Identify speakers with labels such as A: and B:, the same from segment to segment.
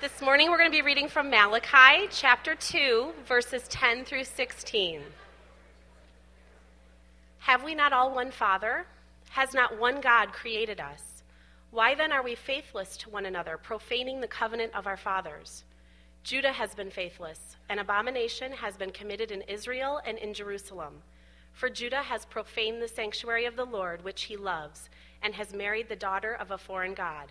A: This morning we're going to be reading from Malachi chapter 2, verses 10 through 16. Have we not all one Father? Has not one God created us? Why then are we faithless to one another, profaning the covenant of our fathers? Judah has been faithless. An abomination has been committed in Israel and in Jerusalem. For Judah has profaned the sanctuary of the Lord, which he loves, and has married the daughter of a foreign God.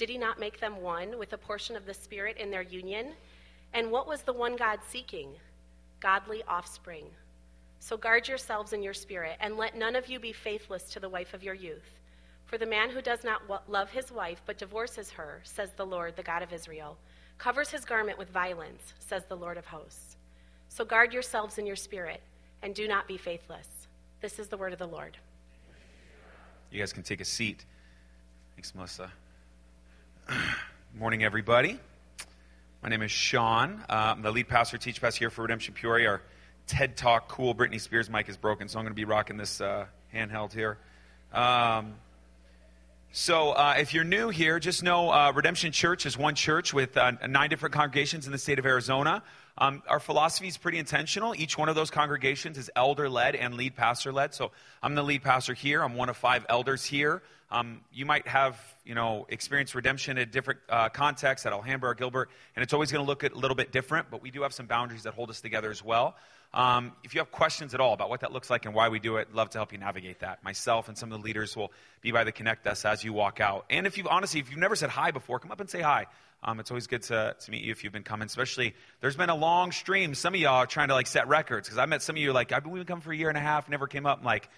A: Did he not make them one with a portion of the Spirit in their union? And what was the one God seeking? Godly offspring. So guard yourselves in your spirit, and let none of you be faithless to the wife of your youth. For the man who does not love his wife but divorces her, says the Lord, the God of Israel, covers his garment with violence, says the Lord of hosts. So guard yourselves in your spirit, and do not be faithless. This is the word of the Lord.
B: You guys can take a seat. Thanks, Melissa. Morning, everybody. My name is Sean. Uh, I'm the lead pastor, teach pastor here for Redemption Peoria. Our TED Talk cool Britney Spears mic is broken, so I'm going to be rocking this uh, handheld here. Um, so, uh, if you're new here, just know uh, Redemption Church is one church with uh, nine different congregations in the state of Arizona. Um, our philosophy is pretty intentional. Each one of those congregations is elder led and lead pastor led. So, I'm the lead pastor here. I'm one of five elders here. Um, you might have, you know, experienced redemption in different uh, contexts at Alhambra Gilbert, and it's always going to look a little bit different, but we do have some boundaries that hold us together as well. Um, if you have questions at all about what that looks like and why we do it, love to help you navigate that. Myself and some of the leaders will be by the Connect Us as you walk out. And if you've honestly, if you've never said hi before, come up and say hi. Um, it's always good to, to meet you if you've been coming, especially there's been a long stream. Some of y'all are trying to like set records because I met some of you like, I've been coming for a year and a half, never came up. I'm like,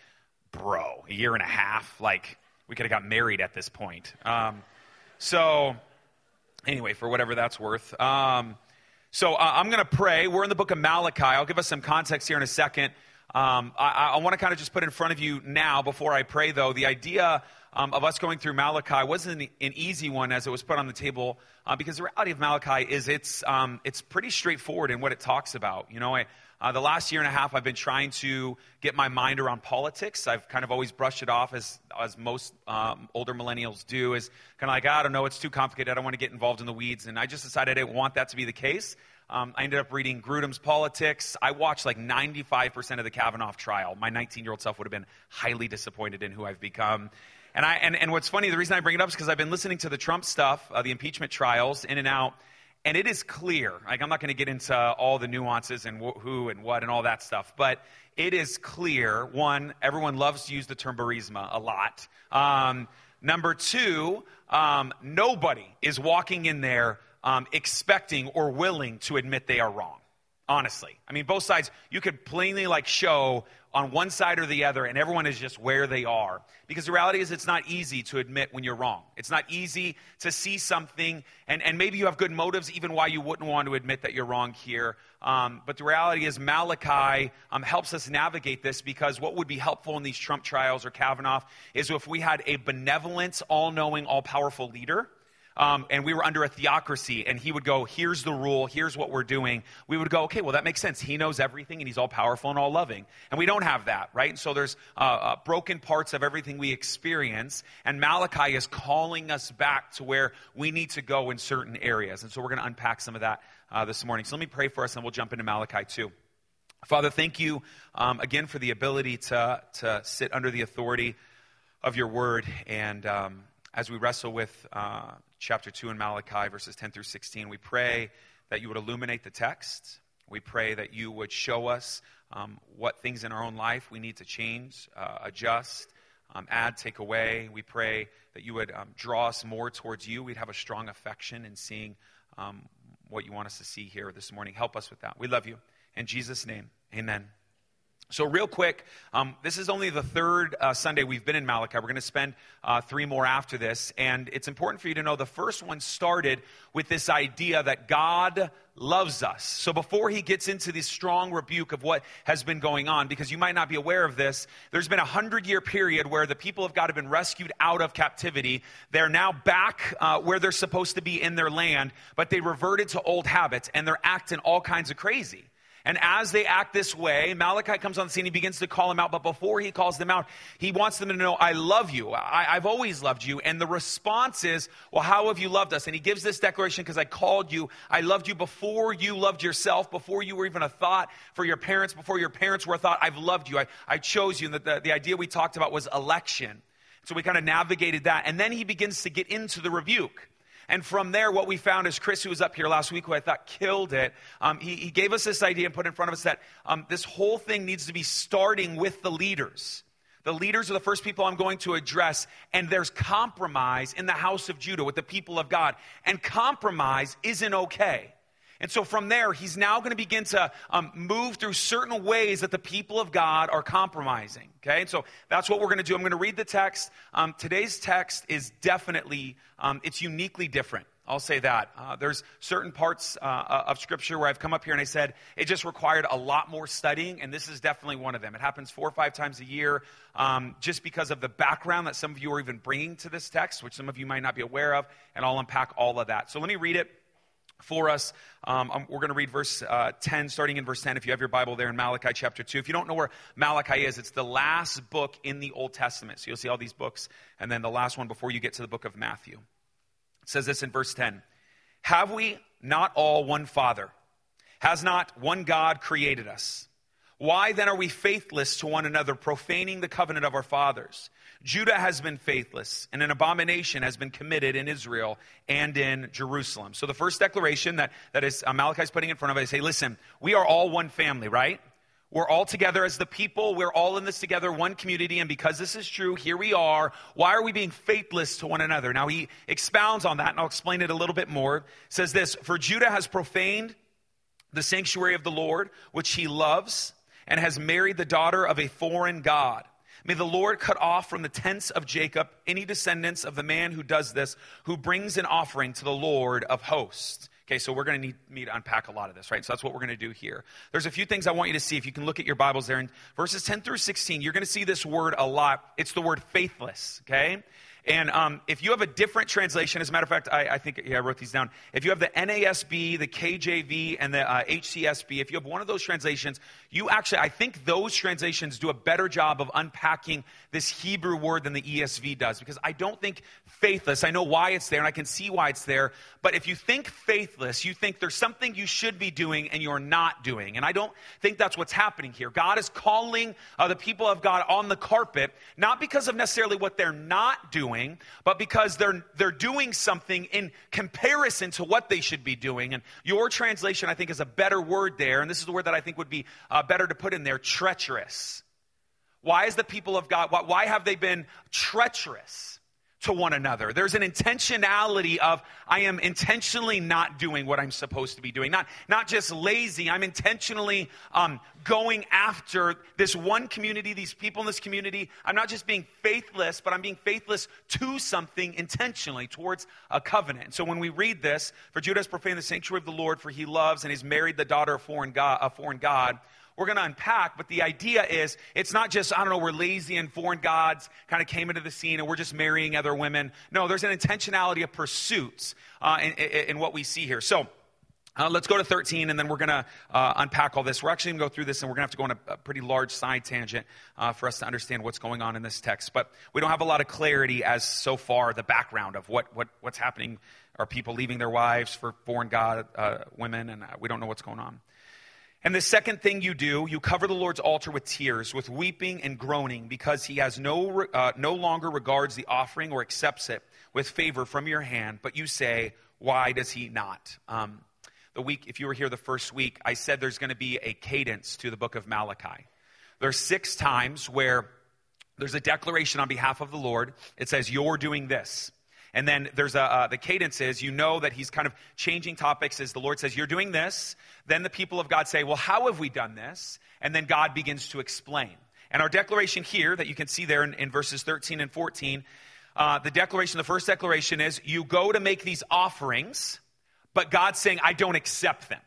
B: bro, a year and a half? Like, we could have got married at this point. Um, so, anyway, for whatever that's worth. Um, so uh, I'm going to pray. We're in the book of Malachi. I'll give us some context here in a second. Um, I, I want to kind of just put in front of you now, before I pray, though, the idea um, of us going through Malachi wasn't an, easy one as it was put on the table, uh, because the reality of Malachi is it's, um, it's pretty straightforward in what it talks about. You know, I, uh, the last year and a half, I've been trying to get my mind around politics. I've kind of always brushed it off, as, as most um, older millennials do, as kind of like, I don't know, it's too complicated. I don't want to get involved in the weeds. And I just decided I didn't want that to be the case. Um, I ended up reading Grudem's Politics. I watched like 95% of the Kavanaugh trial. My 19 year old self would have been highly disappointed in who I've become. And, I, and, and what's funny, the reason I bring it up is because I've been listening to the Trump stuff, uh, the impeachment trials, in and out. And it is clear, like I'm not going to get into all the nuances and wh- who and what and all that stuff, but it is clear. One, everyone loves to use the term Burisma a lot. Um, number two, um, nobody is walking in there um, expecting or willing to admit they are wrong honestly. I mean, both sides, you could plainly like show on one side or the other, and everyone is just where they are. Because the reality is, it's not easy to admit when you're wrong. It's not easy to see something, and, and maybe you have good motives even why you wouldn't want to admit that you're wrong here. Um, but the reality is, Malachi um, helps us navigate this because what would be helpful in these Trump trials or Kavanaugh is if we had a benevolent, all knowing, all powerful leader um, and we were under a theocracy, and he would go, Here's the rule, here's what we're doing, we would go, Okay, well, that makes sense. He knows everything, and he's all powerful and all loving. And we don't have that, right? And so there's uh, uh, broken parts of everything we experience, and Malachi is calling us back to where we need to go in certain areas. And so we're going to unpack some of that uh, this morning. So let me pray for us, and we'll jump into Malachi 2. Father, thank you um, again for the ability to, to sit under the authority of your word. And um, as we wrestle with uh, chapter 2 in Malachi, verses 10 through 16. We pray that you would illuminate the text. We pray that you would show us um, what things in our own life we need to change, uh, adjust, um, add, take away. We pray that you would um, draw us more towards you. We'd have a strong affection in seeing um, what you want us to see here this morning. Help us with that. We love you. In Jesus' name, amen. So, real quick, um, this is only the third uh, Sunday we've been in Malachi. We're going to spend uh, three more after this. And it's important for you to know the first one started with this idea that God loves us. So, before he gets into this strong rebuke of what has been going on, because you might not be aware of this, there's been a hundred year period where the people of God have been rescued out of captivity. They're now back uh, where they're supposed to be in their land, but they reverted to old habits and they're acting all kinds of crazy. And as they act this way, Malachi comes on the scene. He begins to call them out. But before he calls them out, he wants them to know, I love you. I, have always loved you. And the response is, Well, how have you loved us? And he gives this declaration because I called you. I loved you before you loved yourself, before you were even a thought for your parents, before your parents were a thought. I've loved you. I, I chose you. And the, the, the idea we talked about was election. So we kind of navigated that. And then he begins to get into the rebuke. And from there, what we found is Chris, who was up here last week, who I thought killed it, um, he, he, gave us this idea and put in front of us that um, this whole thing needs to be starting with the leaders. The leaders are the first people I'm going to address, and there's compromise in the house of Judah with the people of God. And compromise isn't okay. And so from there, he's now going to begin to um, move through certain ways that the people of God are compromising. Okay, and so that's what we're going to do. I'm going to read the text. Um, today's text is definitely, um, it's uniquely different. I'll say that. Uh, there's certain parts uh, uh, of Scripture where I've come up here and I said it just required a lot more studying, and this is definitely one of them. It happens four or five times a year um, just because of the background that some of you are even bringing to this text, which some of you might not be aware of, and I'll unpack all of that. So let me read it for us. Um, um we're going to read verse uh, 10, starting in verse 10, if you have your Bible there in Malachi chapter 2. If you don't know where Malachi is, it's the last book in the Old Testament. So you'll see all these books, and then the last one before you get to the book of Matthew. It says this in verse 10 Have we not all one Father? Has not one God created us? Why then are we faithless to one another, profaning the covenant of our fathers? Judah has been faithless, and an abomination has been committed in Israel and in Jerusalem. So the first declaration that, that is uh, Malachi is putting in front of us, say, listen, we are all one family, right? We're all together as the people. We're all in this together, one community. And because this is true, here we are. Why are we being faithless to one another? Now he expounds on that, and I'll explain it a little bit more. says this For Judah has profaned the sanctuary of the Lord, which he loves, and has married the daughter of a foreign God. May the Lord cut off from the tents of Jacob any descendants of the man who does this, who brings an offering to the Lord of hosts. Okay, so we're going to need me to unpack a lot of this, right? So that's what we're going to do here. There's a few things I want you to see. If you can look at your Bibles there in verses 10 through 16, you're going to see this word a lot. It's the word faithless, okay? And um, if you have a different translation, as a matter of fact, I, I, think yeah, I wrote these down. If you have the NASB, the KJV, and the uh, HCSB, if you have one of those translations, you actually, I think those translations do a better job of unpacking this Hebrew word than the ESV does, because I don't think faithless. I know why it's there, and I can see why it's there. But if you think faithless, you think there's something you should be doing and you're not doing. And I don't think that's what's happening here. God is calling uh, the people of God on the carpet, not because of necessarily what they're not doing doing, but because they're, they're doing something in comparison to what they should be doing. And your translation, I think, is a better word there. And this is the word that I think would be uh, better to put in there treacherous. Why is the people of God, why, why have they been treacherous? To one another. There's an intentionality of I am intentionally not doing what I'm supposed to be doing. Not, not just lazy, I'm intentionally um, going after this one community, these people in this community. I'm not just being faithless, but I'm being faithless to something intentionally towards a covenant. So when we read this, for Judah has profaned the sanctuary of the Lord, for he loves and he's married the daughter of foreign God, a foreign God we're going to unpack, but the idea is it's not just, I don't know, we're lazy and foreign gods kind of came into the scene and we're just marrying other women. No, there's an intentionality of pursuits uh, in, in, in, what we see here. So, uh, let's go to 13, and then we're going to uh, unpack all this. We're actually going to go through this, and we're going to have to go on a, a pretty large side tangent uh, for us to understand what's going on in this text. But we don't have a lot of clarity as so far the background of what, what what's happening. Are people leaving their wives for foreign god uh, women, and uh, we don't know what's going on. And the second thing you do, you cover the Lord's altar with tears, with weeping and groaning, because he has no, uh, no longer regards the offering or accepts it with favor from your hand. But you say, why does he not? Um, the week, if you were here the first week, I said there's going to be a cadence to the book of Malachi. There's six times where there's a declaration on behalf of the Lord. It says, You're doing this. And then there's a, uh, the cadence is you know that he's kind of changing topics as the Lord says, You're doing this. Then the people of God say, Well, how have we done this? And then God begins to explain. And our declaration here that you can see there in, in verses 13 and 14, uh, the declaration, the first declaration is you go to make these offerings, but God's saying, I don't accept them.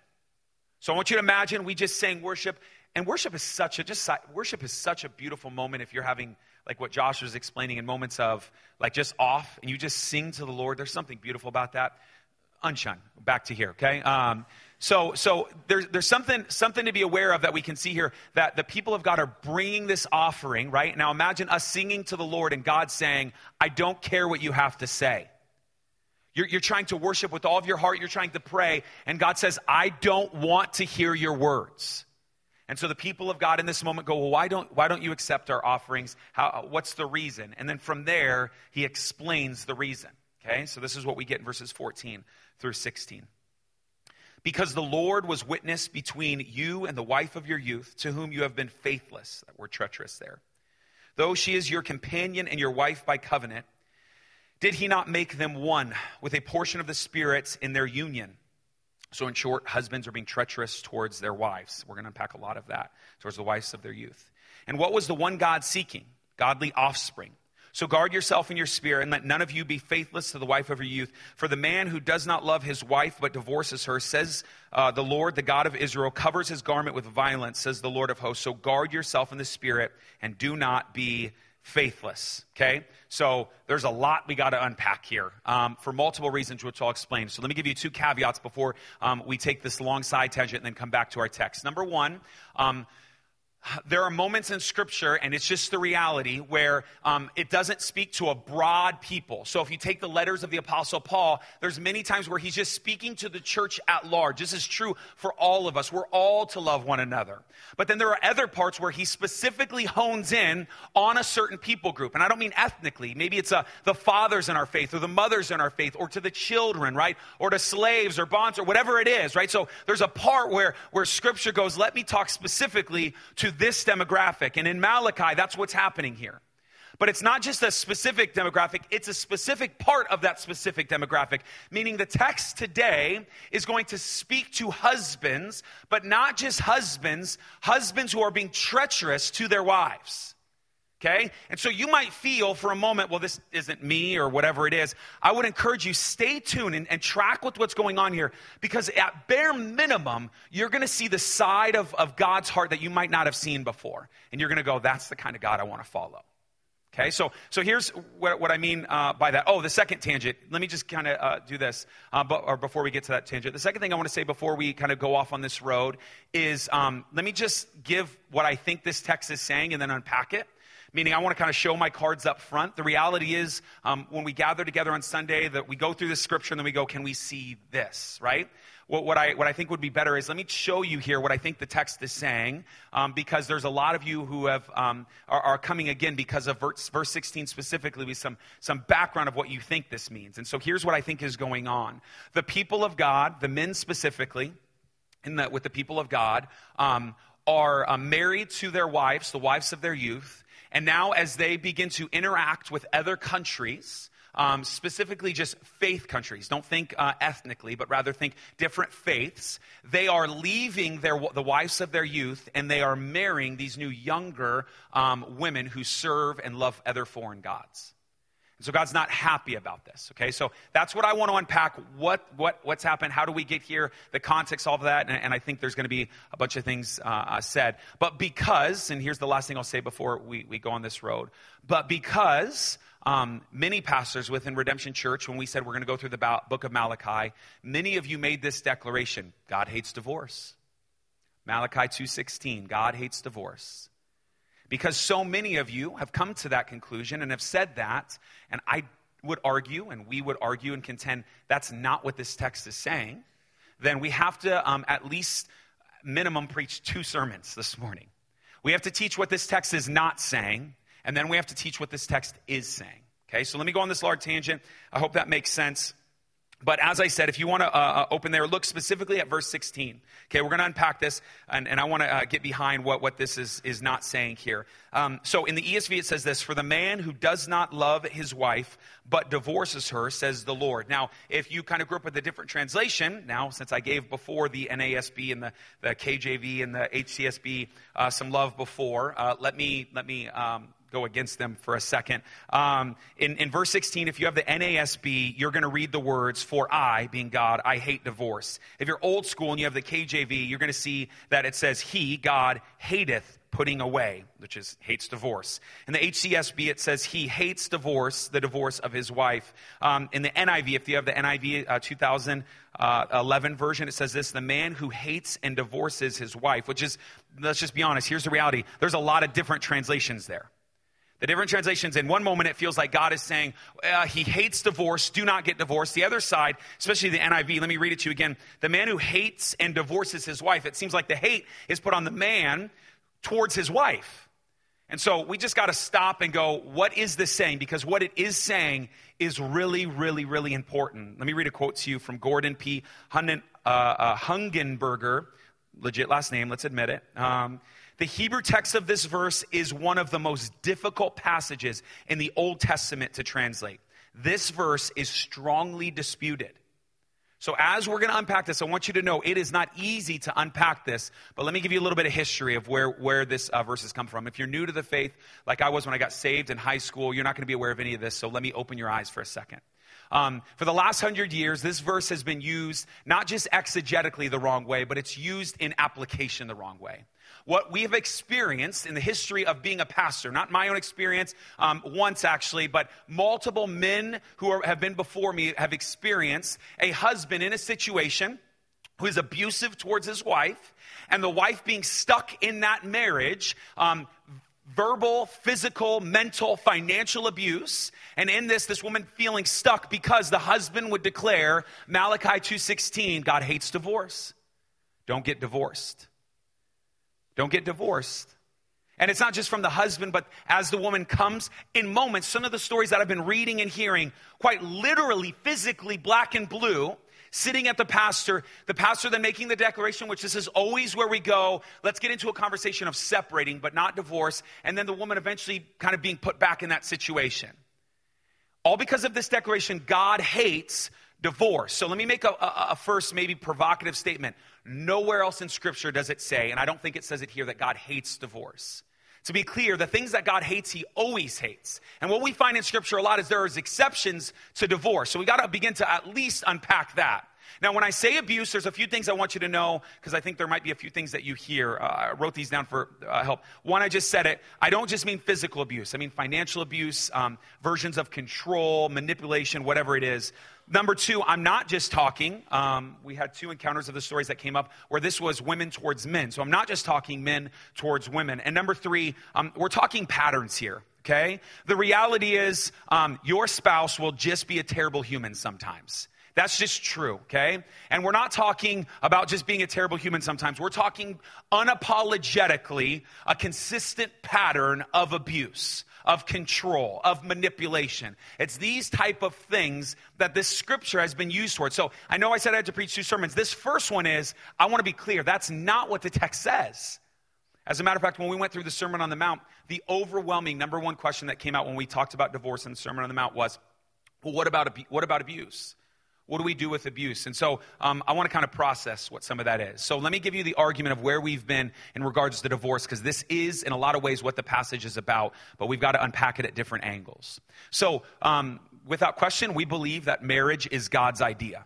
B: So I want you to imagine we just sang worship, and worship is such a just worship is such a beautiful moment if you're having like what Josh was explaining in moments of like just off and you just sing to the Lord. There's something beautiful about that. Unshun, back to here, okay? Um, so, so there's, there's something, something to be aware of that we can see here that the people of God are bringing this offering, right? Now imagine us singing to the Lord and God saying, I don't care what you have to say. You're, you're trying to worship with all of your heart, you're trying to pray, and God says, I don't want to hear your words. And so the people of God in this moment go, Well, why don't, why don't you accept our offerings? How, what's the reason? And then from there, he explains the reason. Okay, so this is what we get in verses 14 through 16 because the Lord was witness between you and the wife of your youth, to whom you have been faithless. That word treacherous there. Though she is your companion and your wife by covenant, did he not make them one with a portion of the Spirit in their union? So, in short, husbands are being treacherous towards their wives. We're going to unpack a lot of that, towards the wives of their youth. And what was the one God seeking? Godly offspring. So guard yourself in your spirit, and let none of you be faithless to the wife of your youth. For the man who does not love his wife but divorces her, says uh, the Lord, the God of Israel, covers his garment with violence, says the Lord of hosts. So guard yourself in the spirit, and do not be faithless. Okay? So there's a lot we got to unpack here um, for multiple reasons, which I'll explain. So let me give you two caveats before um, we take this long side tangent and then come back to our text. Number one, um, there are moments in scripture and it's just the reality where um, it doesn't speak to a broad people. So if you take the letters of the apostle paul there's many times where he's just speaking to the church at large. This is true for all of us. We're all to love one another. But then there are other parts where he specifically hones in on a certain people group. And i don't mean ethnically. Maybe it's uh, the fathers in our faith or the mothers in our faith or to the children right? Or to slaves or bonds or whatever it is right? So there's a part where where scripture goes let me talk specifically to this demographic. And in Malachi, that's what's happening here. But it's not just a specific demographic, it's a specific part of that specific demographic. Meaning the text today is going to speak to husbands, but not just husbands, husbands who are being treacherous to their wives. Okay? And so you might feel for a moment, well, this isn't me or whatever it is. I would encourage you, stay tuned and, and track with what's going on here because at bare minimum, you're going to see the side of, of God's heart that you might not have seen before. And you're going to go, that's the kind of God I want to follow. Okay, so, so here's what, what I mean uh, by that. Oh, the second tangent. Let me just kind of uh, do this uh, but, or before we get to that tangent. The second thing I want to say before we kind of go off on this road is um, let me just give what I think this text is saying and then unpack it meaning I want to kind of show my cards up front. The reality is, um, when we gather together on Sunday, that we go through the scripture and then we go, can we see this, right? What, what, I, what I think would be better is let me show you here what I think the text is saying, um, because there's a lot of you who have, um, are, are, coming again because of verse, verse 16 specifically with some, some background of what you think this means. And so here's what I think is going on. The people of God, the men specifically, in the, with the people of God, um, are uh, married to their wives, the wives of their youth, and now, as they begin to interact with other countries, um, specifically just faith countries, don't think uh, ethnically, but rather think different faiths, they are leaving their, the wives of their youth and they are marrying these new younger um, women who serve and love other foreign gods. And so God's not happy about this. Okay, so that's what I want to unpack. What what what's happened? How do we get here? The context, all of that, and, and I think there's going to be a bunch of things uh, uh, said. But because, and here's the last thing I'll say before we, we go on this road. But because um, many pastors within Redemption Church, when we said we're going to go through the book of Malachi, many of you made this declaration: God hates divorce. Malachi two sixteen, God hates divorce. Because so many of you have come to that conclusion and have said that, and I would argue, and we would argue and contend that's not what this text is saying, then we have to um, at least minimum preach two sermons this morning. We have to teach what this text is not saying, and then we have to teach what this text is saying. Okay, so let me go on this large tangent. I hope that makes sense. But as I said, if you want to uh, uh, open there, look specifically at verse 16. Okay, we're going to unpack this, and, and I want to uh, get behind what, what this is, is not saying here. Um, so in the ESV, it says this For the man who does not love his wife, but divorces her, says the Lord. Now, if you kind of grew up with a different translation, now, since I gave before the NASB and the, the KJV and the HCSB uh, some love before, uh, let me, let me um, go against them for a second. Um, in, in verse 16, if you have the NASB, you're going to read the words, For I, being God, I hate divorce. If you're old school and you have the KJV, you're going to see that it says, He, God, hateth putting away, which is hates divorce. In the HCSB, it says he hates divorce, the divorce of his wife. Um, in the NIV, if you have the NIV uh, 2011 version, it says this the man who hates and divorces his wife, which is, let's just be honest, here's the reality. There's a lot of different translations there. The different translations, in one moment, it feels like God is saying, uh, He hates divorce, do not get divorced. The other side, especially the NIV, let me read it to you again. The man who hates and divorces his wife, it seems like the hate is put on the man towards his wife. And so we just got to stop and go, what is this saying? Because what it is saying is really, really, really important. Let me read a quote to you from Gordon P. Uh, uh, Hugenberger, legit last name, let's admit it. Um, the Hebrew text of this verse is one of the most difficult passages in the Old Testament to translate. This verse is strongly disputed. So, as we're going to unpack this, I want you to know it is not easy to unpack this, but let me give you a little bit of history of where, where this uh, verse has come from. If you're new to the faith, like I was when I got saved in high school, you're not going to be aware of any of this, so let me open your eyes for a second. Um, for the last hundred years, this verse has been used not just exegetically the wrong way, but it's used in application the wrong way what we have experienced in the history of being a pastor, not my own experience um, once actually, but multiple men who are, have been before me have experienced a husband in a situation who is abusive towards his wife, and the wife being stuck in that marriage. Um, verbal, physical, mental, financial abuse. And in this, this woman feeling stuck because the husband would declare Malachi 2.16, God hates divorce. Don't get divorced. Don't get divorced. And it's not just from the husband, but as the woman comes in moments, some of the stories that I've been reading and hearing, quite literally, physically, black and blue, sitting at the pastor, the pastor then making the declaration, which this is always where we go. Let's get into a conversation of separating, but not divorce. And then the woman eventually kind of being put back in that situation. All because of this declaration, God hates divorce. So let me make a, a, a, first, maybe provocative statement. Nowhere else in Scripture does it say, and I don't think it says it here, that God hates divorce. To be clear, the things that God hates, He always hates. And what we find in Scripture a lot is there is exceptions to divorce. So we got to begin to at least unpack that. Now, when I say abuse, there's a few things I want you to know because I think there might be a few things that you hear. Uh, I wrote these down for uh, help. One, I just said it. I don't just mean physical abuse, I mean financial abuse, um, versions of control, manipulation, whatever it is. Number two, I'm not just talking. Um, we had two encounters of the stories that came up where this was women towards men. So I'm not just talking men towards women. And number three, um, we're talking patterns here. Okay? The reality is, um, your spouse will just be a terrible human sometimes. That's just true, okay? And we're not talking about just being a terrible human sometimes. We're talking unapologetically a consistent pattern of abuse, of control, of manipulation. It's these type of things that this scripture has been used towards. So I know I said I had to preach two sermons. This first one is, I want to be clear, that's not what the text says. As a matter of fact, when we went through the Sermon on the Mount, the overwhelming number one question that came out when we talked about divorce in the Sermon on the Mount was, well, what about, what about abuse? What do we do with abuse? And so um, I want to kind of process what some of that is. So let me give you the argument of where we've been in regards to divorce, because this is, in a lot of ways, what the passage is about, but we've got to unpack it at different angles. So, um, without question, we believe that marriage is God's idea.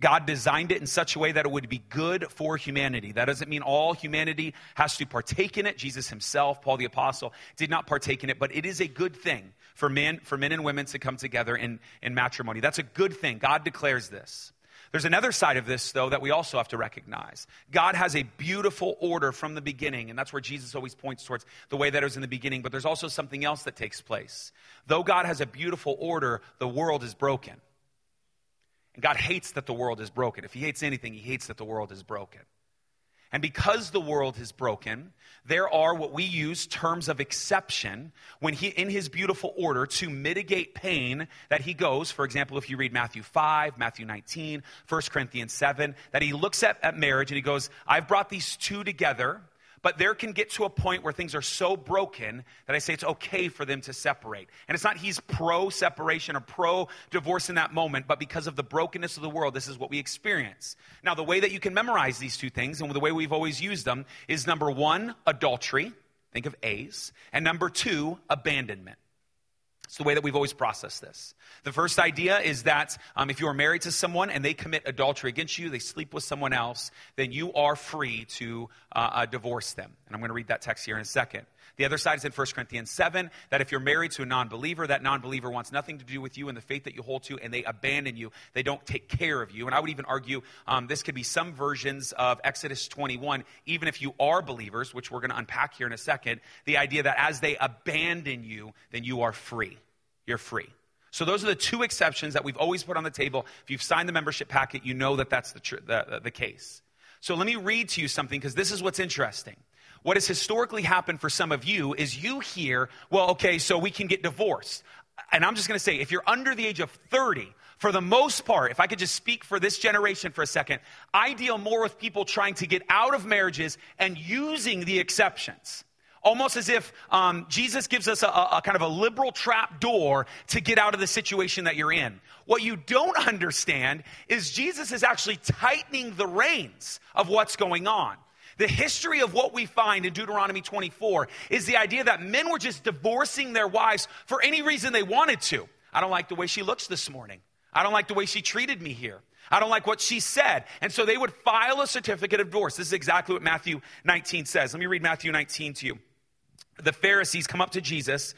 B: God designed it in such a way that it would be good for humanity. That doesn't mean all humanity has to partake in it. Jesus himself, Paul the apostle, did not partake in it, but it is a good thing for men, for men and women to come together in, in matrimony. That's a good thing. God declares this. There's another side of this, though, that we also have to recognize. God has a beautiful order from the beginning, and that's where Jesus always points towards the way that it was in the beginning. But there's also something else that takes place. Though God has a beautiful order, the world is broken. And God hates that the world is broken. If He hates anything, He hates that the world is broken. And because the world is broken, there are what we use terms of exception when he, in his beautiful order, to mitigate pain that he goes, for example, if you read Matthew 5, Matthew 19, 1 Corinthians 7, that he looks at, at marriage and he goes, I've brought these two together but there can get to a point where things are so broken that I say it's okay for them to separate. And it's not he's pro separation or pro divorce in that moment, but because of the brokenness of the world, this is what we experience. Now, the way that you can memorize these two things and the way we've always used them is number one, adultery. Think of A's. And number two, abandonment. It's the way that we've always processed this. The first idea is that um, if you are married to someone and they commit adultery against you, they sleep with someone else, then you are free to uh, uh, divorce them. And I'm going to read that text here in a second. The other side is in 1 Corinthians 7 that if you're married to a non believer, that non believer wants nothing to do with you and the faith that you hold to, and they abandon you. They don't take care of you. And I would even argue um, this could be some versions of Exodus 21, even if you are believers, which we're going to unpack here in a second, the idea that as they abandon you, then you are free you're free. So those are the two exceptions that we've always put on the table. If you've signed the membership packet, you know that that's the, tr- the, the case. So let me read to you something because this is what's interesting. What has historically happened for some of you is you hear, well, okay, so we can get divorced. And I'm just going to say, if you're under the age of 30, for the most part, if I could just speak for this generation for a second, I deal more with people trying to get out of marriages and using the exceptions almost as if um, Jesus gives us a, a, kind of a liberal trap door to get out of the situation that you're in. What you don't understand is Jesus is actually tightening the reins of what's going on. The history of what we find in Deuteronomy 24 is the idea that men were just divorcing their wives for any reason they wanted to. I don't like the way she looks this morning. I don't like the way she treated me here. I don't like what she said. And so they would file a certificate of divorce. This is exactly what Matthew 19 says. Let me read Matthew 19 to you the Pharisees come up to Jesus.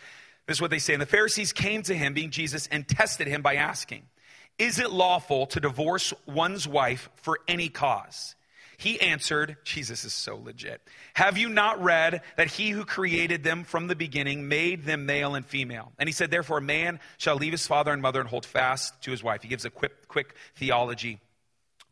B: This is what they say. And the Pharisees came to him, being Jesus, and tested him by asking, Is it lawful to divorce one's wife for any cause? He answered, Jesus is so legit. Have you not read that he who created them from the beginning made them male and female? And he said, Therefore, a man shall leave his father and mother and hold fast to his wife. He gives a quick, quick theology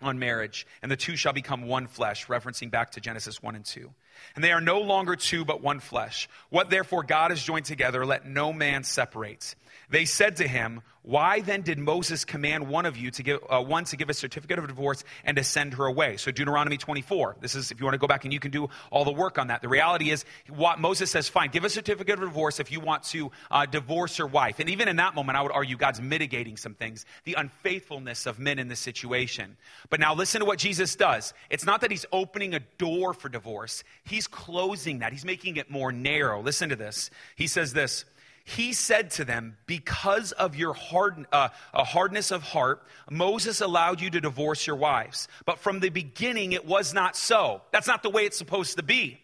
B: on marriage, and the two shall become one flesh, referencing back to Genesis 1 and 2. And they are no longer two, but one flesh. What therefore God has joined together, let no man separate. They said to him, Why then did Moses command one of you to give uh, one to give a certificate of divorce and to send her away? So Deuteronomy 24. This is if you want to go back and you can do all the work on that. The reality is, what Moses says, fine, give a certificate of divorce if you want to uh, divorce your wife. And even in that moment, I would argue God's mitigating some things, the unfaithfulness of men in this situation. But now listen to what Jesus does. It's not that he's opening a door for divorce; he's closing that. He's making it more narrow. Listen to this. He says this he said to them, Because of your hard, uh, hardness of heart, Moses allowed you to divorce your wives. But from the beginning, it was not so. That's not the way it's supposed to be.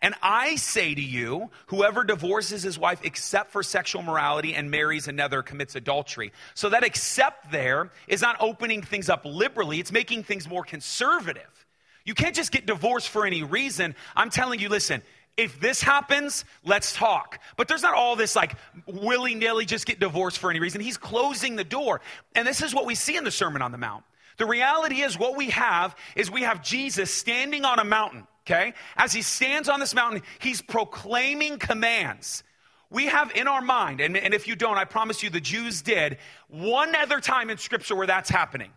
B: And I say to you, whoever divorces his wife except for sexual morality and marries another commits adultery. So that except there is not opening things up liberally, it's making things more conservative. You can't just get divorced for any reason. I'm telling you, listen, if this happens, let's talk. But there's not all this like willy nilly just get divorced for any reason. He's closing the door. And this is what we see in the Sermon on the Mount. The reality is, what we have is we have Jesus standing on a mountain, okay? As he stands on this mountain, he's proclaiming commands. We have in our mind, and, and if you don't, I promise you the Jews did, one other time in Scripture where that's happening.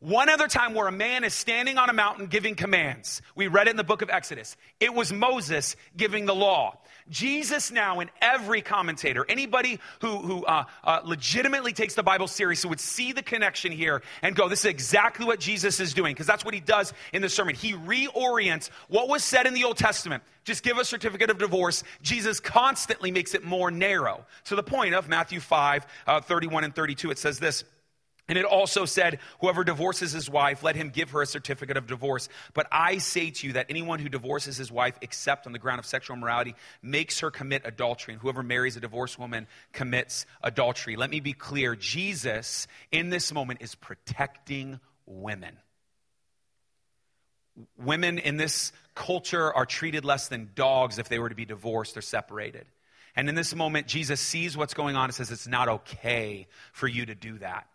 B: One other time where a man is standing on a mountain giving commands. We read it in the book of Exodus. It was Moses giving the law. Jesus now, in every commentator, anybody who, who uh, uh, legitimately takes the Bible seriously would see the connection here and go, this is exactly what Jesus is doing, because that's what he does in the sermon. He reorients what was said in the Old Testament. Just give a certificate of divorce. Jesus constantly makes it more narrow. To the point of Matthew 5, uh, 31 and 32, it says this. And it also said, Whoever divorces his wife, let him give her a certificate of divorce. But I say to you that anyone who divorces his wife, except on the ground of sexual immorality, makes her commit adultery. And whoever marries a divorced woman commits adultery. Let me be clear Jesus, in this moment, is protecting women. Women in this culture are treated less than dogs if they were to be divorced or separated. And in this moment, Jesus sees what's going on and says, It's not okay for you to do that.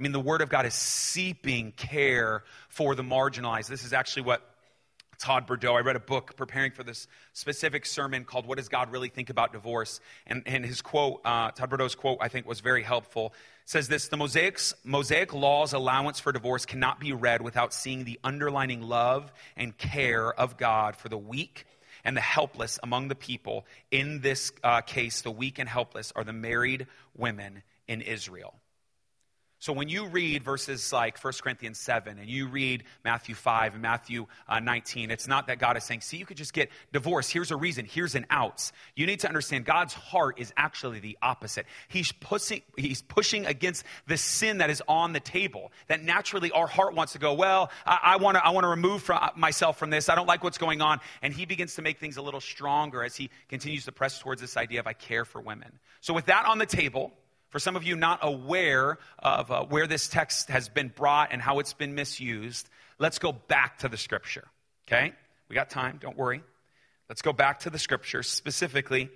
B: I mean, the Word of God is seeping care for the marginalized. This is actually what Todd Bordeaux. I read a book preparing for this specific sermon called What Does God Really Think About Divorce? And, and his quote, uh, Todd Bordeaux's quote, I think was very helpful. It says this The Mosaic's, Mosaic law's allowance for divorce cannot be read without seeing the underlining love and care of God for the weak and the helpless among the people. In this uh, case, the weak and helpless are the married women in Israel. So when you read verses like 1 Corinthians 7 and you read Matthew 5 and Matthew uh, 19, it's not that God is saying, see, you could just get divorced. Here's a reason. Here's an out. You need to understand God's heart is actually the opposite. He's pushing, he's pushing against the sin that is on the table. That naturally our heart wants to go, well, I, I want to I wanna remove from, myself from this. I don't like what's going on. And he begins to make things a little stronger as he continues to press towards this idea of I care for women. So with that on the table, for some of you not aware of uh, where this text has been brought and how it's been misused, let's go back to the scripture. Okay? We got time, don't worry. Let's go back to the scripture. Specifically,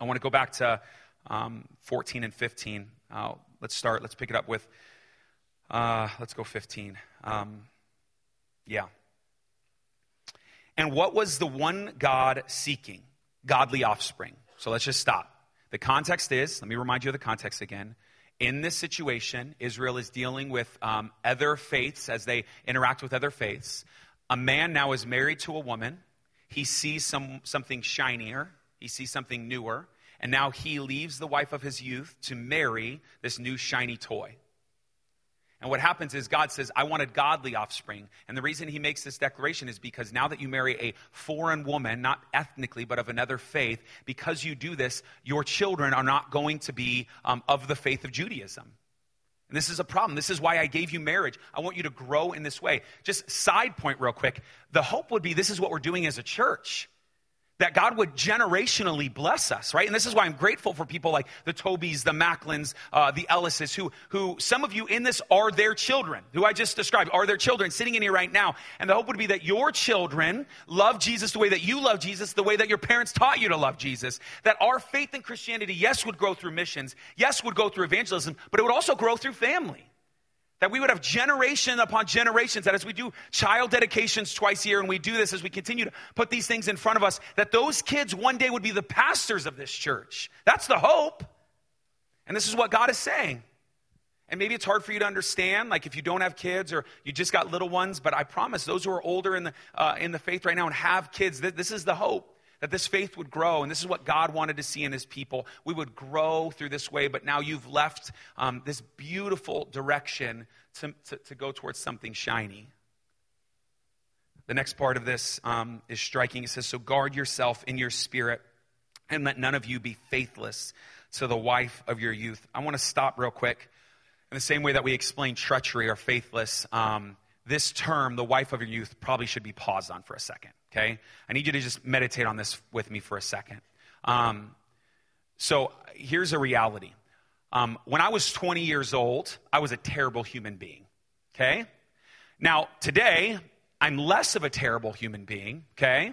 B: I want to go back to um, 14 and 15. Uh, let's start, let's pick it up with, uh, let's go 15. Um, yeah. And what was the one God seeking? Godly offspring. So let's just stop. The context is, let me remind you of the context again. In this situation, Israel is dealing with um, other faiths as they interact with other faiths. A man now is married to a woman. He sees some, something shinier, he sees something newer, and now he leaves the wife of his youth to marry this new shiny toy. And what happens is God says, I wanted godly offspring. And the reason he makes this declaration is because now that you marry a foreign woman, not ethnically, but of another faith, because you do this, your children are not going to be um, of the faith of Judaism. And this is a problem. This is why I gave you marriage. I want you to grow in this way. Just side point, real quick. The hope would be this is what we're doing as a church that God would generationally bless us, right? And this is why I'm grateful for people like the Tobys, the Macklins, uh, the Ellises, who, who some of you in this are their children, who I just described are their children sitting in here right now. And the hope would be that your children love Jesus the way that you love Jesus, the way that your parents taught you to love Jesus. That our faith in Christianity, yes, would grow through missions, yes, would go through evangelism, but it would also grow through family. That we would have generation upon generations, that as we do child dedications twice a year and we do this as we continue to put these things in front of us, that those kids one day would be the pastors of this church. That's the hope. And this is what God is saying. And maybe it's hard for you to understand, like if you don't have kids or you just got little ones, but I promise those who are older in the, uh, in the faith right now and have kids, th- this is the hope that this faith would grow. And this is what God wanted to see in his people. We would grow through this way, but now you've left um, this beautiful direction to, to, to, go towards something shiny. The next part of this um, is striking. It says, So guard yourself in your spirit, and let none of you be faithless to the wife of your youth. I want to stop real quick. In the same way that we explain treachery or faithless, um, this term, the wife of your youth, probably should be paused on for a second okay? I need you to just meditate on this with me for a second. Um, so here's a reality. Um, when I was 20 years old, I was a terrible human being, okay? Now, today, I'm less of a terrible human being, okay?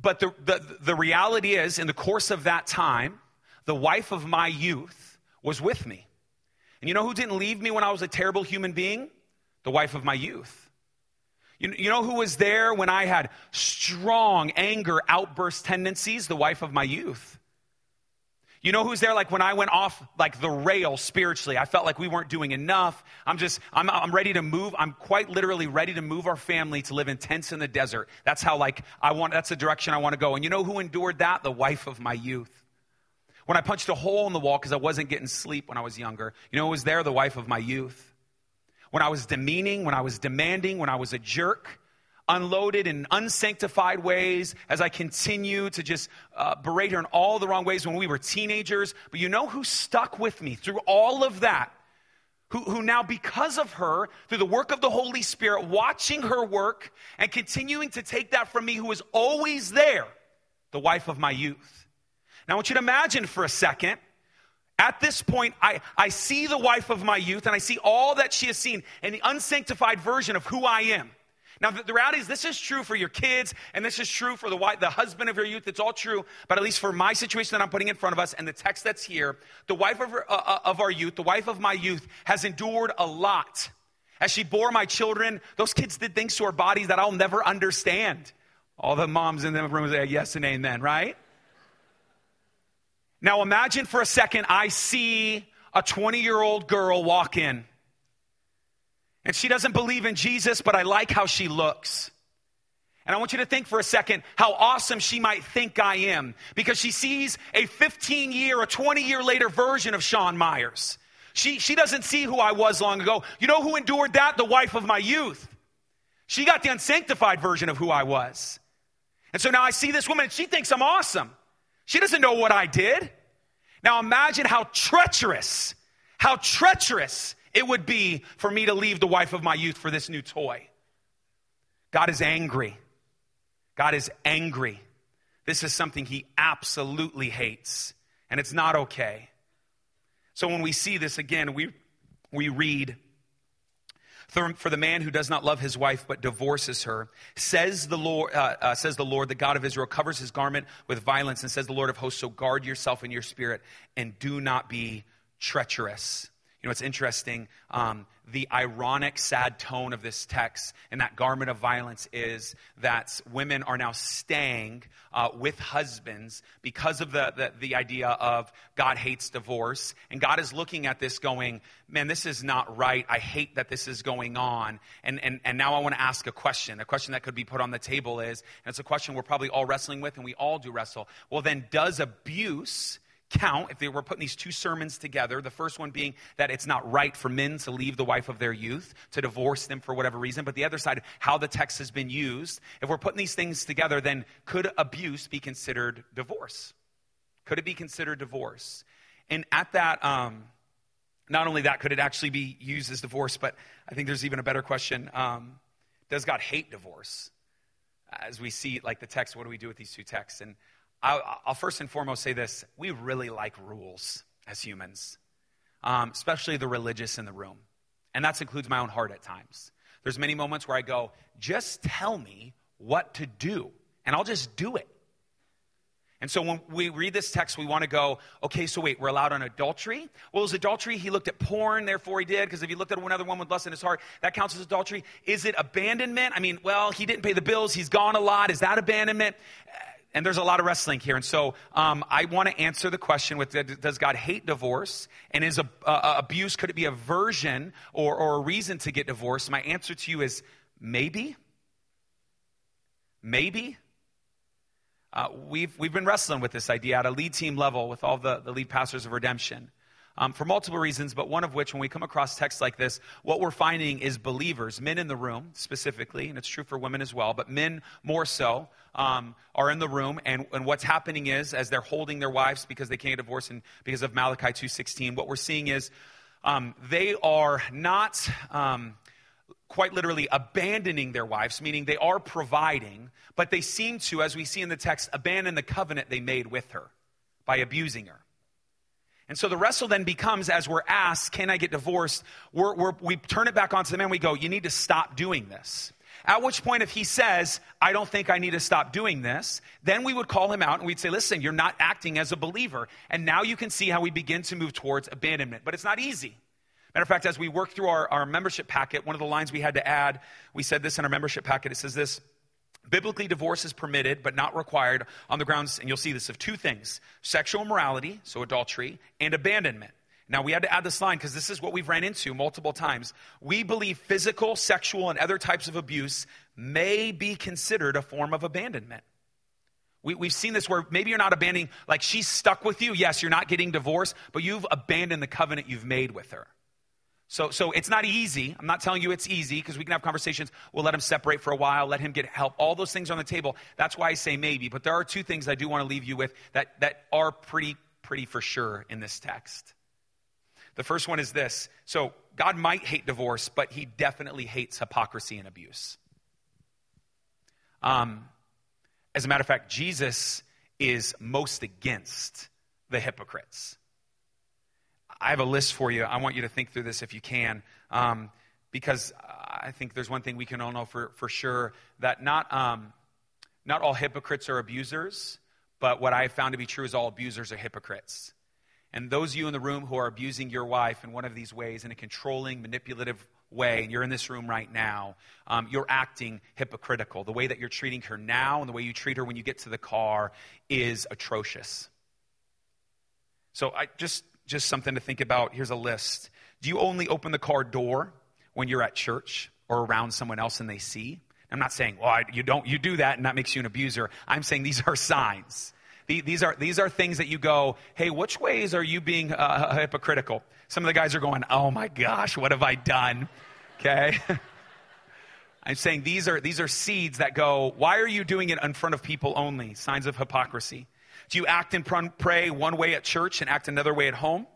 B: But the, the, the reality is, in the course of that time, the wife of my youth was with me. And you know who didn't leave me when I was a terrible human being? The wife of my youth. You, you know who was there when I had strong anger outburst tendencies? The wife of my youth. You know who's there like when I went off like the rail spiritually? I felt like we weren't doing enough. I'm just, I'm, I'm ready to move. I'm quite literally ready to move our family to live in tents in the desert. That's how like I want, that's the direction I want to go. And you know who endured that? The wife of my youth. When I punched a hole in the wall because I wasn't getting sleep when I was younger, you know who was there? The wife of my youth when I was demeaning, when I was demanding, when I was a jerk, unloaded in unsanctified ways as I continue to just uh, berate her in all the wrong ways when we were teenagers. But you know who stuck with me through all of that? Who, who now, because of her, through the work of the Holy Spirit, watching her work and continuing to take that from me, who was always there, the wife of my youth. Now, I want you to imagine for a second at this point, I, I see the wife of my youth and I see all that she has seen in the unsanctified version of who I am. Now, the, the reality is, this is true for your kids, and this is true for the, wife, the husband of your youth. It's all true, but at least for my situation that I'm putting in front of us and the text that's here, the wife of, uh, uh, of our youth, the wife of my youth, has endured a lot. As she bore my children, those kids did things to our bodies that I'll never understand. All the moms in the room say yes and amen, right? Now imagine for a second I see a 20 year old girl walk in. And she doesn't believe in Jesus, but I like how she looks. And I want you to think for a second how awesome she might think I am because she sees a 15 year, a 20 year later version of Sean Myers. She, she doesn't see who I was long ago. You know who endured that? The wife of my youth. She got the unsanctified version of who I was. And so now I see this woman and she thinks I'm awesome. She doesn't know what I did. Now imagine how treacherous, how treacherous it would be for me to leave the wife of my youth for this new toy. God is angry. God is angry. This is something he absolutely hates, and it's not okay. So when we see this again, we, we read, for the man who does not love his wife but divorces her, says the Lord, uh, uh, says the Lord, the God of Israel, covers his garment with violence, and says the Lord of hosts, so guard yourself in your spirit and do not be treacherous. You know, it's interesting. Um, the ironic, sad tone of this text and that garment of violence is that women are now staying uh, with husbands because of the, the, the idea of God hates divorce. And God is looking at this going, man, this is not right. I hate that this is going on. And, and, and now I want to ask a question. A question that could be put on the table is, and it's a question we're probably all wrestling with, and we all do wrestle. Well, then, does abuse count if they were putting these two sermons together. The first one being that it's not right for men to leave the wife of their youth, to divorce them for whatever reason. But the other side, how the text has been used. If we're putting these things together, then could abuse be considered divorce? Could it be considered divorce? And at that, um, not only that, could it actually be used as divorce, but I think there's even a better question. Um, does God hate divorce? As we see, like the text, what do we do with these two texts? And I'll first and foremost say this we really like rules as humans, um, especially the religious in the room. And that includes my own heart at times. There's many moments where I go, just tell me what to do, and I'll just do it. And so when we read this text, we want to go, okay, so wait, we're allowed on adultery? Well, is adultery, he looked at porn, therefore he did, because if he looked at another woman with lust in his heart, that counts as adultery. Is it abandonment? I mean, well, he didn't pay the bills, he's gone a lot. Is that abandonment? And there's a lot of wrestling here. And so um, I want to answer the question with Does God hate divorce? And is a, abuse, could it be a version or, or a reason to get divorced? My answer to you is maybe. Maybe. Uh, we've, we've been wrestling with this idea at a lead team level with all the, the lead pastors of redemption um, for multiple reasons, but one of which, when we come across texts like this, what we're finding is believers, men in the room specifically, and it's true for women as well, but men more so, um, are in the room, and, and what's happening is, as they're holding their wives because they can't divorce and because of Malachi 2.16, what we're seeing is um, they are not um, quite literally abandoning their wives, meaning they are providing, but they seem to, as we see in the text, abandon the covenant they made with her by abusing her. And so the wrestle then becomes, as we're asked, can I get divorced? We're, we're, we turn it back onto the man. We go, you need to stop doing this. At which point, if he says, I don't think I need to stop doing this, then we would call him out and we'd say, listen, you're not acting as a believer. And now you can see how we begin to move towards abandonment. But it's not easy. Matter of fact, as we work through our, our membership packet, one of the lines we had to add, we said this in our membership packet. It says this Biblically, divorce is permitted but not required on the grounds, and you'll see this, of two things sexual immorality, so adultery, and abandonment. Now, we had to add this line because this is what we've ran into multiple times. We believe physical, sexual, and other types of abuse may be considered a form of abandonment. We, have seen this where maybe you're not abandoning, like she's stuck with you. Yes, you're not getting divorced, but you've abandoned the covenant you've made with her. So, so it's not easy. I'm not telling you it's easy because we can have conversations. We'll let him separate for a while, let him get help. All those things on the table. That's why I say maybe. But there are two things I do want to leave you with that, that are pretty, pretty for sure in this text. The first one is this. So God might hate divorce, but he definitely hates hypocrisy and abuse. Um, as a matter of fact, Jesus is most against the hypocrites. I have a list for you. I want you to think through this if you can, um, because I think there's one thing we can all know for, for sure that not, um, not all hypocrites are abusers, but what I have found to be true is all abusers are hypocrites. And those of you in the room who are abusing your wife in one of these ways, in a controlling, manipulative way, and you're in this room right now, um, you're acting hypocritical. The way that you're treating her now and the way you treat her when you get to the car is atrocious. So I just just something to think about. Here's a list. Do you only open the car door when you're at church or around someone else and they see? I'm not saying, well, you don't, you do that and that makes you an abuser. I'm saying these are signs. These are, these are things that you go, hey, which ways are you being uh, hypocritical? Some of the guys are going, oh my gosh, what have I done? Okay? I'm saying these are, these are seeds that go, why are you doing it in front of people only? Signs of hypocrisy. Do you act and pray one way at church and act another way at home?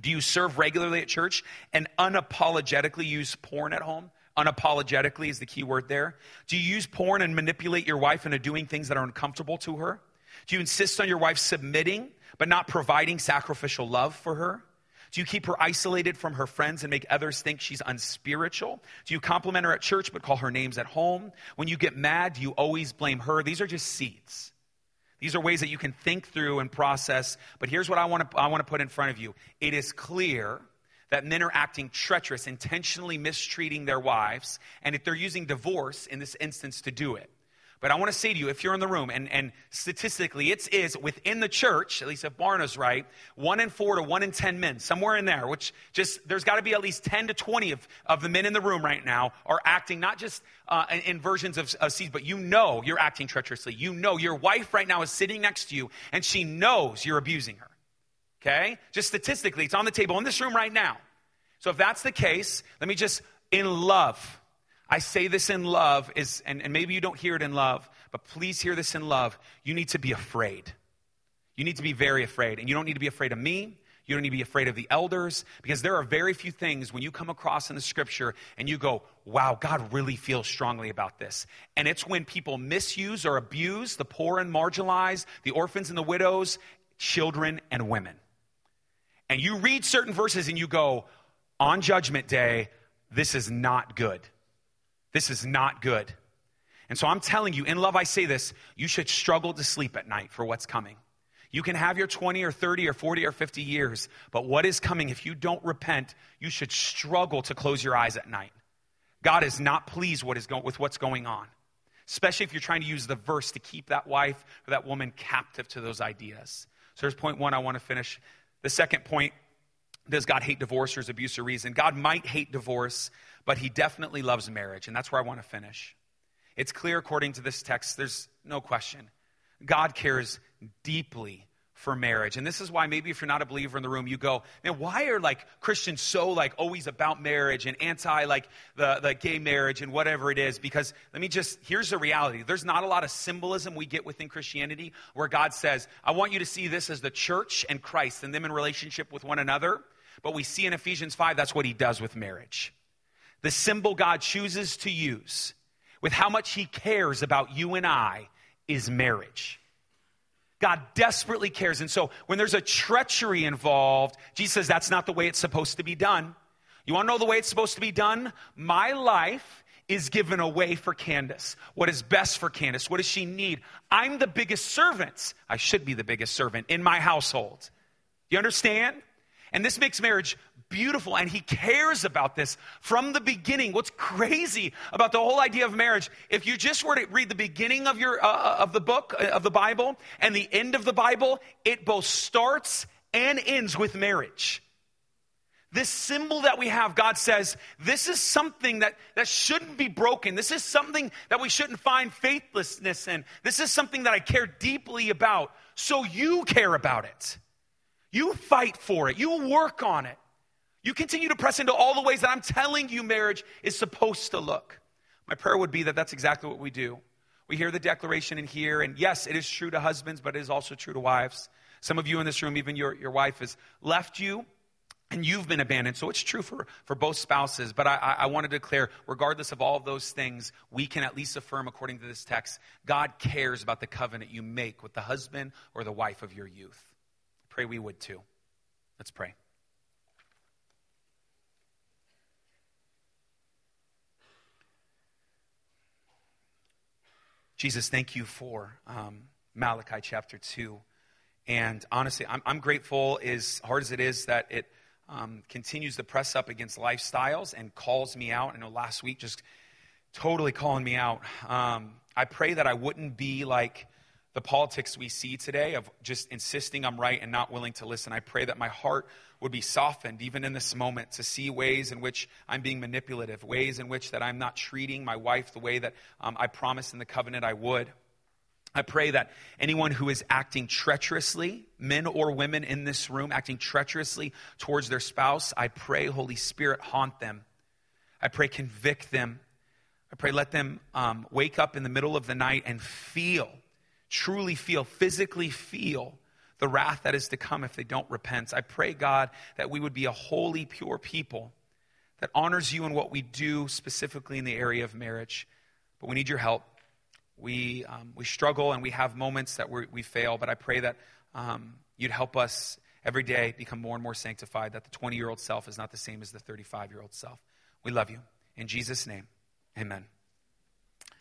B: Do you serve regularly at church and unapologetically use porn at home? Unapologetically is the key word there. Do you use porn and manipulate your wife into doing things that are uncomfortable to her? Do you insist on your wife submitting but not providing sacrificial love for her? Do you keep her isolated from her friends and make others think she's unspiritual? Do you compliment her at church but call her names at home? When you get mad, do you always blame her? These are just seeds. These are ways that you can think through and process. But here's what I want to, I want to put in front of you. It is clear that men are acting treacherous, intentionally mistreating their wives, and if they're using divorce in this instance to do it. But I want to say to you, if you're in the room, and, and statistically it is within the church, at least if Barna's right, one in four to one in 10 men, somewhere in there, which just, there's got to be at least 10 to 20 of, of the men in the room right now are acting not just uh, in, versions of, of seeds, but you know you're acting treacherously. You know your wife right now is sitting next to you and she knows you're abusing her. Okay? Just statistically, it's on the table in this room right now. So if that's the case, let me just, in love, I say this in love, is, and, and maybe you don't hear it in love, but please hear this in love. You need to be afraid. You need to be very afraid. And you don't need to be afraid of me. You don't need to be afraid of the elders because there are very few things when you come across in the scripture and you go, wow, God really feels strongly about this. And it's when people misuse or abuse the poor and marginalized, the orphans and the widows, children and women. And you read certain verses and you go, on judgment day, this is not good. This is not good. And so I'm telling you, in love, I say this you should struggle to sleep at night for what's coming. You can have your 20 or 30 or 40 or 50 years, but what is coming, if you don't repent, you should struggle to close your eyes at night. God is not pleased what is go- with what's going on, especially if you're trying to use the verse to keep that wife or that woman captive to those ideas. So there's point one I want to finish. The second point does God hate divorce or is abuse a reason? God might hate divorce, but he definitely loves marriage, and that's where I want to finish. It's clear according to this text, there's no question. God cares deeply for marriage. And this is why maybe if you're not a believer in the room, you go, man, why are like Christians so like always about marriage and anti like the, the gay marriage and whatever it is? Because let me just, here's the reality. There's not a lot of symbolism we get within Christianity where God says, I want you to see this as the church and Christ and them in relationship with one another. But we see in Ephesians 5, that's what he does with marriage the symbol God chooses to use with how much He cares about you and I is marriage. God desperately cares. And so when there's a treachery involved, Jesus says that's not the way it's supposed to be done. You want to know the way it's supposed to be done? My life is given away for Candace. What is best for Candace? What does she need? I'm the biggest servant. I should be the biggest servant in my household. You understand? And this makes marriage beautiful and he cares about this from the beginning. What's crazy about the whole idea of marriage, if you just were to read the beginning of your uh, uh, of the book uh, of the Bible and the end of the Bible, it both starts and ends with marriage. This symbol that we have, God says, this is something that, that shouldn't be broken. This is something that we shouldn't find faithlessness in. This is something that I care deeply about. So you care about it. You fight for it. You work on it. You continue to press into all the ways that I'm telling you marriage is supposed to look. My prayer would be that that's exactly what we do. We hear the declaration in here, and yes, it is true to husbands, but it is also true to wives. Some of you in this room, even your, your wife has left you and you've been abandoned. So it's true for, for both spouses. But I, I want to declare, regardless of all of those things, we can at least affirm, according to this text, God cares about the covenant you make with the husband or the wife of your youth. Pray we would too. Let's pray. Jesus, thank you for um, Malachi chapter 2. And honestly, I'm, I'm, grateful, as hard as it is, that it um, continues to press up against lifestyles and calls me out. I know last week just totally calling me out. Um, I pray that I wouldn't be like the politics we see today of just insisting I'm right and not willing to listen. I pray that my heart would be softened even in this moment to see ways in which I'm being manipulative, ways in which that I'm not treating my wife the way that um, I promised in the covenant I would. I pray that anyone who is acting treacherously, men or women in this room acting treacherously towards their spouse, I pray, Holy Spirit, haunt them. I pray, convict them. I pray, let them um, wake up in the middle of the night and feel truly feel, physically feel the wrath that is to come if they don't repent. I pray, God, that we would be a holy, pure people that honors you in what we do, specifically in the area of marriage. But we need your help. We, um, we struggle and we have moments that we fail, but I pray that um, you'd help us every day become more and more sanctified, that the 20 year old self is not the same as the 35 year old self. We love you. In Jesus' name, amen.